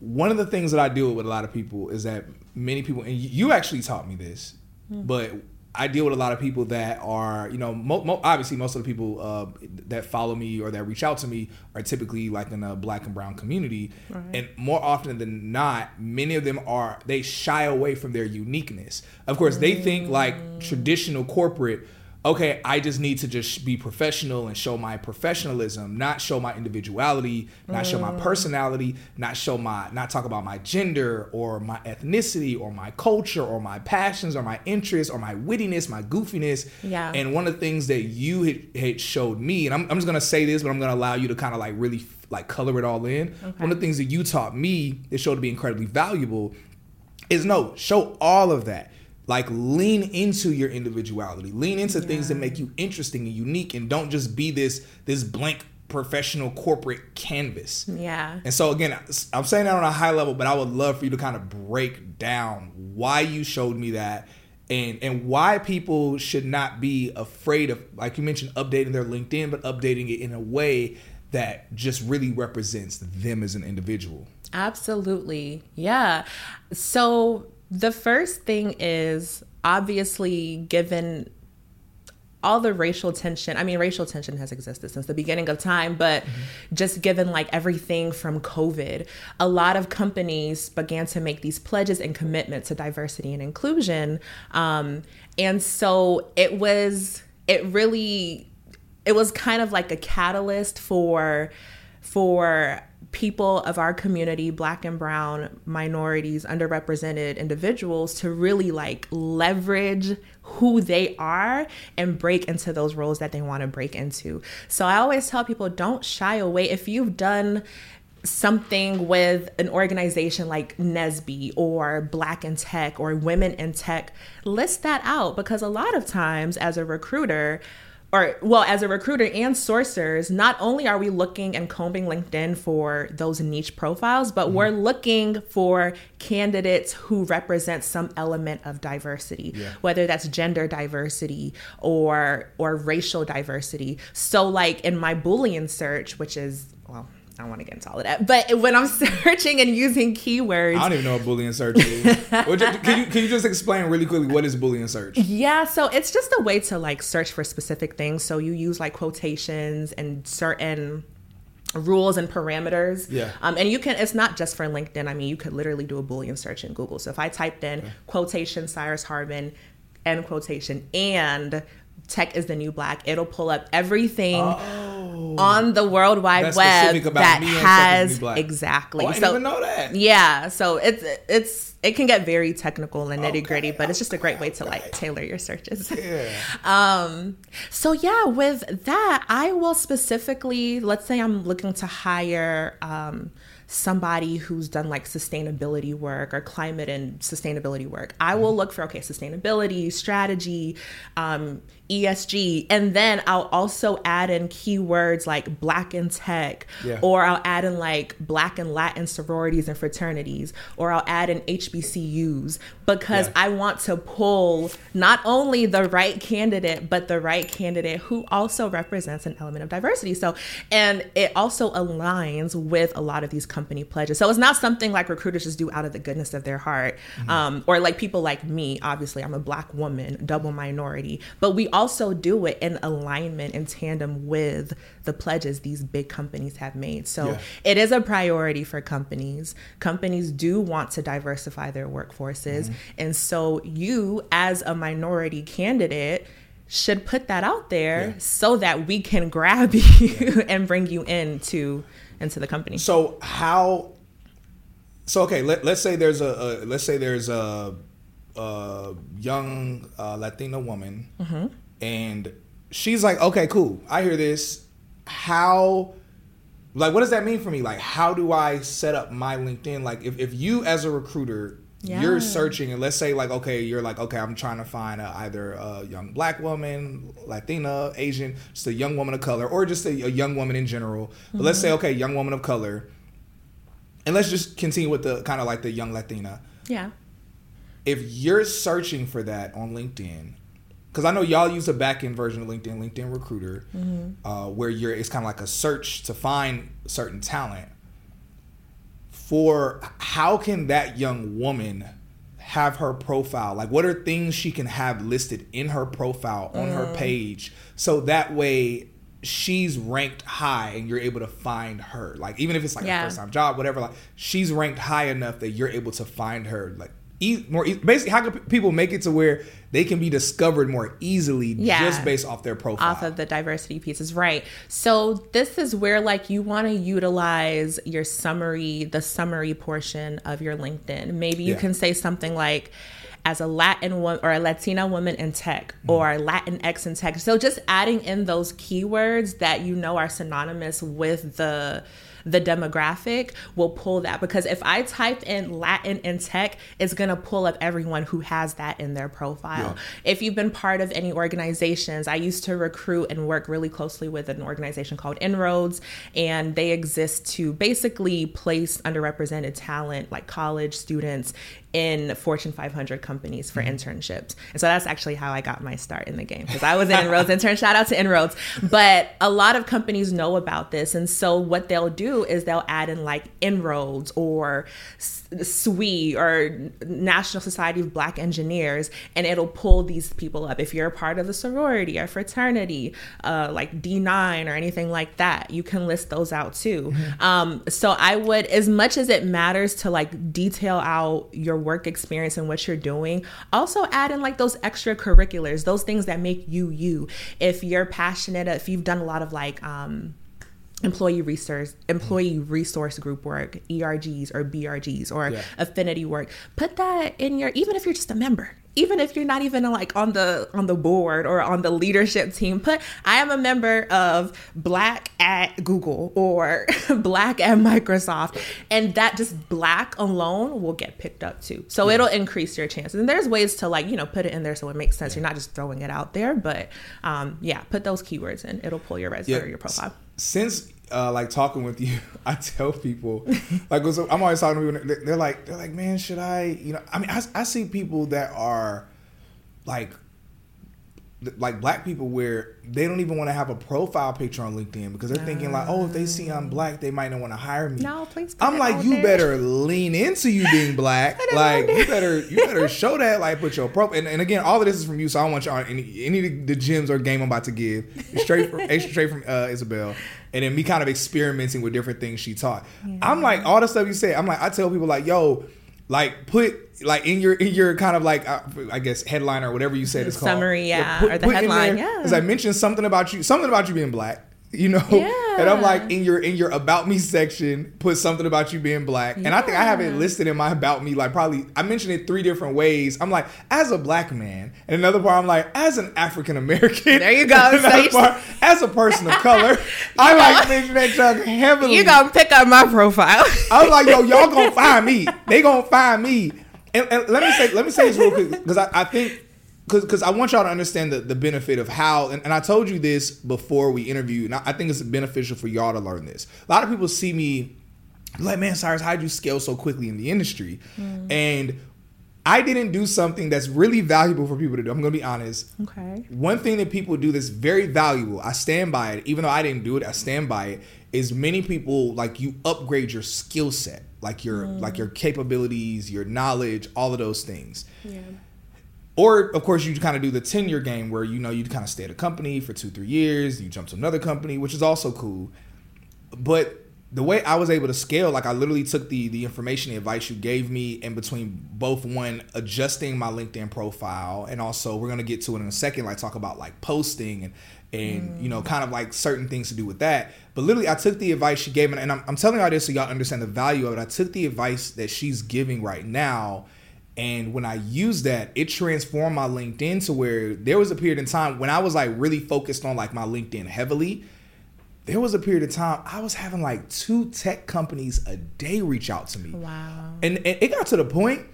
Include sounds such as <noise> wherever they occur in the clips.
One of the things that I deal with a lot of people is that many people, and you actually taught me this, but I deal with a lot of people that are, you know, mo- mo- obviously most of the people uh, that follow me or that reach out to me are typically like in a black and brown community, and more often than not, many of them are they shy away from their uniqueness. Of course, they think like traditional corporate. Okay, I just need to just be professional and show my professionalism, not show my individuality, not show my mm. personality, not show my not talk about my gender or my ethnicity or my culture or my passions or my interests or my wittiness, my goofiness. Yeah. And one of the things that you had, had showed me, and I'm, I'm just gonna say this, but I'm gonna allow you to kind of like really like color it all in. One of the things that you taught me that showed to be incredibly valuable is no, show all of that. Like lean into your individuality, lean into things that make you interesting and unique, and don't just be this this blank professional corporate canvas. Yeah. And so again, I'm saying that on a high level, but I would love for you to kind of break down why you showed me that and and why people should not be afraid of like you mentioned updating their LinkedIn, but updating it in a way that just really represents them as an individual. Absolutely. Yeah. So the first thing is obviously given all the racial tension. I mean, racial tension has existed since the beginning of time, but just given like everything from COVID, a lot of companies began to make these pledges and commitments to diversity and inclusion. Um, and so it was, it really, it was kind of like a catalyst for, for people of our community, black and brown minorities, underrepresented individuals to really like leverage who they are and break into those roles that they want to break into. So I always tell people don't shy away if you've done something with an organization like NSBE or Black in Tech or Women in Tech, list that out because a lot of times as a recruiter, or well, as a recruiter and sourcers, not only are we looking and combing LinkedIn for those niche profiles, but we're mm-hmm. looking for candidates who represent some element of diversity, whether that's gender diversity or or racial diversity. So like in my Boolean search, which is well, I don't want to get into all of that, but when I'm <laughs> searching and using keywords, I don't even know what Boolean search is. Can, you, can you just explain really quickly what is Boolean search? Yeah, so it's just a way to like search for specific things. So you use like quotations and certain rules and parameters. Yeah. Um, and you can, it's not just for LinkedIn. I mean, you could literally do a Boolean search in Google. So if I typed in quotation Cyrus Harbin, end quotation, and tech is the new black, it'll pull up everything on the World Wide Web that has exactly. Oh, I didn't even know that. Yeah, so it's it's it can get very technical and nitty gritty, Okay, but it's just a great way to okay. like tailor your searches. Yeah. <laughs> Um, so yeah, with that, I will specifically, let's say I'm looking to hire um, somebody who's done like sustainability work or climate and sustainability work. I will look for okay, sustainability, strategy, um, ESG, and then I'll also add in keywords like Black and tech, Yeah. or I'll add in like Black and Latin sororities and fraternities, or I'll add in HBCUs because Yeah. I want to pull not only the right candidate, but the right candidate who also represents an element of diversity. So, and it also aligns with a lot of these company pledges. So it's not something like recruiters just do out of the goodness of their heart, um, or like people like me. Obviously, I'm a black woman, double minority, but we also do it in alignment and tandem with the pledges these big companies have made. So Yeah. it is a priority for companies. Companies do want to diversify their workforces. Mm-hmm. And so you, as a minority candidate, should put that out there Yeah. so that we can <laughs> grab you and bring you into into the company. So how? So okay, let, let's say there's a, a let's say there's a, a young uh, Latina woman, Mm-hmm. And she's like, okay, cool, I hear this. How? Like, what does that mean for me? Like, how do I set up my LinkedIn? Like, if, if you as a recruiter, Yeah. you're searching, and let's say, like, okay, you're like, okay, I'm trying to find a, either a young black woman, Latina, Asian, just a young woman of color, or just a, a young woman in general. But let's say, mm-hmm. okay, young woman of color, and let's just continue with the kind of like the young Latina. Yeah. If you're searching for that on LinkedIn, because I know y'all use a back end version of LinkedIn, LinkedIn Recruiter, uh, where you're it's kind of like a search to find certain talent. For how can that young woman have her profile? Like, what are things she can have listed in her profile on her page so that way she's ranked high and you're able to find her? Like, even if it's like Yeah. a first time job, whatever, like she's ranked high enough that you're able to find her. Like, e- more e- basically, how can p- people make it to where they can be discovered more easily Yeah. just based off their profile? off of the diversity pieces right so this is where like you want to utilize your summary the summary portion of your linkedin maybe you Yeah. can say something like as a Latin woman or a Latina woman in tech mm-hmm. or Latinx in tech. So just adding in those keywords that you know are synonymous with the the demographic will pull that because if I type in Latin in tech, it's gonna pull up everyone who has that in their profile. Yeah. If you've been part of any organizations, I used to recruit and work really closely with an organization called Inroads, and they exist to basically place underrepresented talent, like college students, in Fortune 500 companies for mm-hmm. internships. And so that's actually how I got my start in the game because I was in Inroads intern. Shout out to Inroads. But a lot of companies know about this. And so what they'll do is they'll add in like Inroads or SWE or National Society of Black Engineers, and it'll pull these people up. If you're a part of the sorority or fraternity, uh, like D9 or anything like that, you can list those out too. Um, so I would, as much as it matters to like detail out your work experience and what you're doing, also add in like those extracurriculars, those things that make you you. If you're passionate, if you've done a lot of like, um, employee resource employee resource group work ergs or brgs or Yeah. affinity work put that in your even if you're just a member even if you're not even like on the on the board or on the leadership team put i am a member of black at google or <laughs> black at microsoft and that just black alone will get picked up too. So it'll increase your chances. And there's ways to like you know put it in there so it makes sense. You're not just throwing it out there but um yeah put those keywords in. It'll pull your resume or your profile. Since uh, like talking with you, <laughs> I tell people like I'm always talking to people. They're, they're like they're like, man, should I? You know, I mean, I, I see people that are like like black people where they don't even want to have a profile picture on LinkedIn because they're thinking like, oh, if they see I'm black, they might not want to hire me. No, please I'm like, you there. better lean into you being <laughs> black. like you better you <laughs> better show that. Like put your profile. And, and again, all of this is from you, so I don't want y'all any any of the gems or game I'm about to give. It's straight from extra <laughs> straight from uh, Isobel. And then me kind of experimenting with different things she taught. I'm like all the stuff you said. I'm like I tell people like, yo, like put like in your in your kind of like uh, I guess headline or whatever you said it's called Summary, yeah, or the in headline, there, yeah. Because I mentioned something about you, something about you being black. <laughs> you know? Yeah. and i'm like in your in your about me section put something about you being black. Yeah. and i think i have it listed in my about me like probably i mentioned it three different ways. I'm like as a black man and another part i'm like as an african american there you go. <laughs> part, as a person of color <laughs> i like mention that junk heavily. You gonna pick up my profile. I was like yo y'all gonna find me. They gonna find me. And, and let me say let me say this real quick because I, I think because because I want y'all to understand the, the benefit of how, and, and I told you this before we interviewed, and I, I, think it's beneficial for y'all to learn this. A lot of people see me like, man, Cyrus, how'd you scale so quickly in the industry? Mm. And I didn't do something that's really valuable for people to do. I'm gonna be honest. Okay. One thing that people do that's very valuable, I stand by it, even though I didn't do it, I stand by it, is many people like you upgrade your skill set, like your mm. like your capabilities, your knowledge, all of those things. Yeah or of course, you kind of do the tenure game where you know you kind of stay at a company for two, three years, you jump to another company, which is also cool. But the way I was able to scale, like I literally took the the information, the advice you gave me, in between both one adjusting my LinkedIn profile, and also we're gonna get to it in a second, like talk about like posting and and mm. you know kind of like certain things to do with that. But literally, I took the advice she gave me, and I'm, I'm telling y'all this so y'all understand the value of it. I took the advice that she's giving right now and when I used that, it transformed my LinkedIn to where there was a period in time when I was like really focused on like my LinkedIn heavily. There was a period of time I was having like two tech companies a day reach out to me. Wow. And, and it got to the point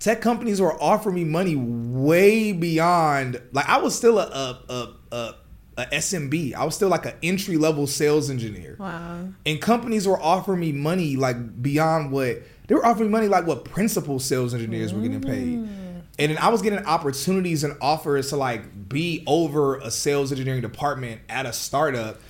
tech companies were offering me money way beyond like I was still a a a, a, a SMB. I was still like an entry level sales engineer. Wow. And companies were offering me money like beyond what they were offering money like what principal sales engineers were getting paid. Mm. And then I was getting opportunities and offers to like be over a sales engineering department at a startup.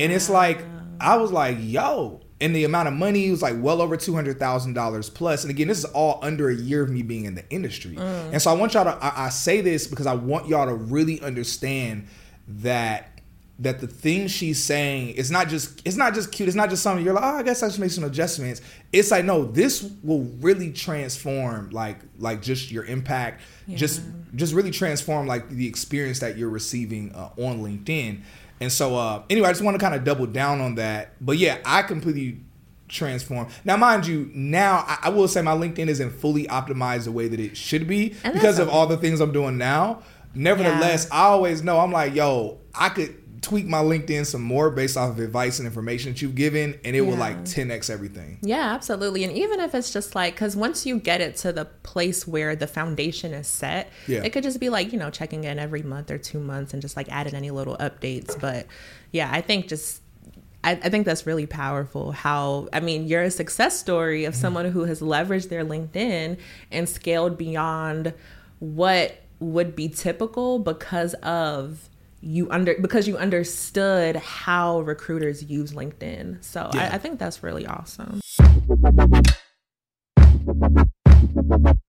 And it's like I was like, yo, and the amount of money was like well over two hundred thousand dollars plus. And again, this is all under a year of me being in the industry. Mm. And so I want y'all to I, I say this because I want y'all to really understand that that the thing she's saying is not just it's not just cute. It's not just something you're like, oh, I guess I should make some adjustments. It's like, no, this will really transform like like just your impact, yeah. just just really transform like the experience that you're receiving uh, on LinkedIn. And so uh anyway, I just want to kind of double down on that. But yeah, I completely transform. Now, mind you, now I, I will say my LinkedIn isn't fully optimized the way that it should be and because of all the things I'm doing now. Nevertheless, yeah. I always know I'm like, yo, I could tweak my LinkedIn some more based off of advice and information that you've given, and it yeah. will like 10x everything. Yeah, absolutely. And even if it's just like, because once you get it to the place where the foundation is set, yeah. it could just be like, you know, checking in every month or two months and just like adding any little updates. But yeah, I think just I, think that's really powerful. How, I mean, you're a success story of mm-hmm. someone who has leveraged their LinkedIn and scaled beyond what would be typical because of you under because you understood how recruiters use LinkedIn. So yeah. I, I think that's really awesome.